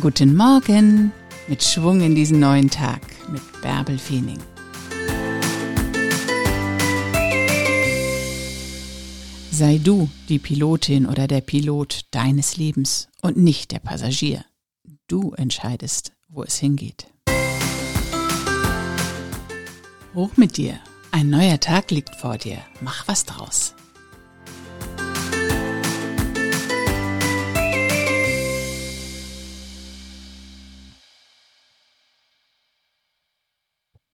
guten Morgen mit Schwung in diesen neuen Tag mit Bärbel Feening. Sei du die Pilotin oder der Pilot deines Lebens und nicht der Passagier. Du entscheidest, wo es hingeht. Hoch mit dir. Ein neuer Tag liegt vor dir. Mach was draus.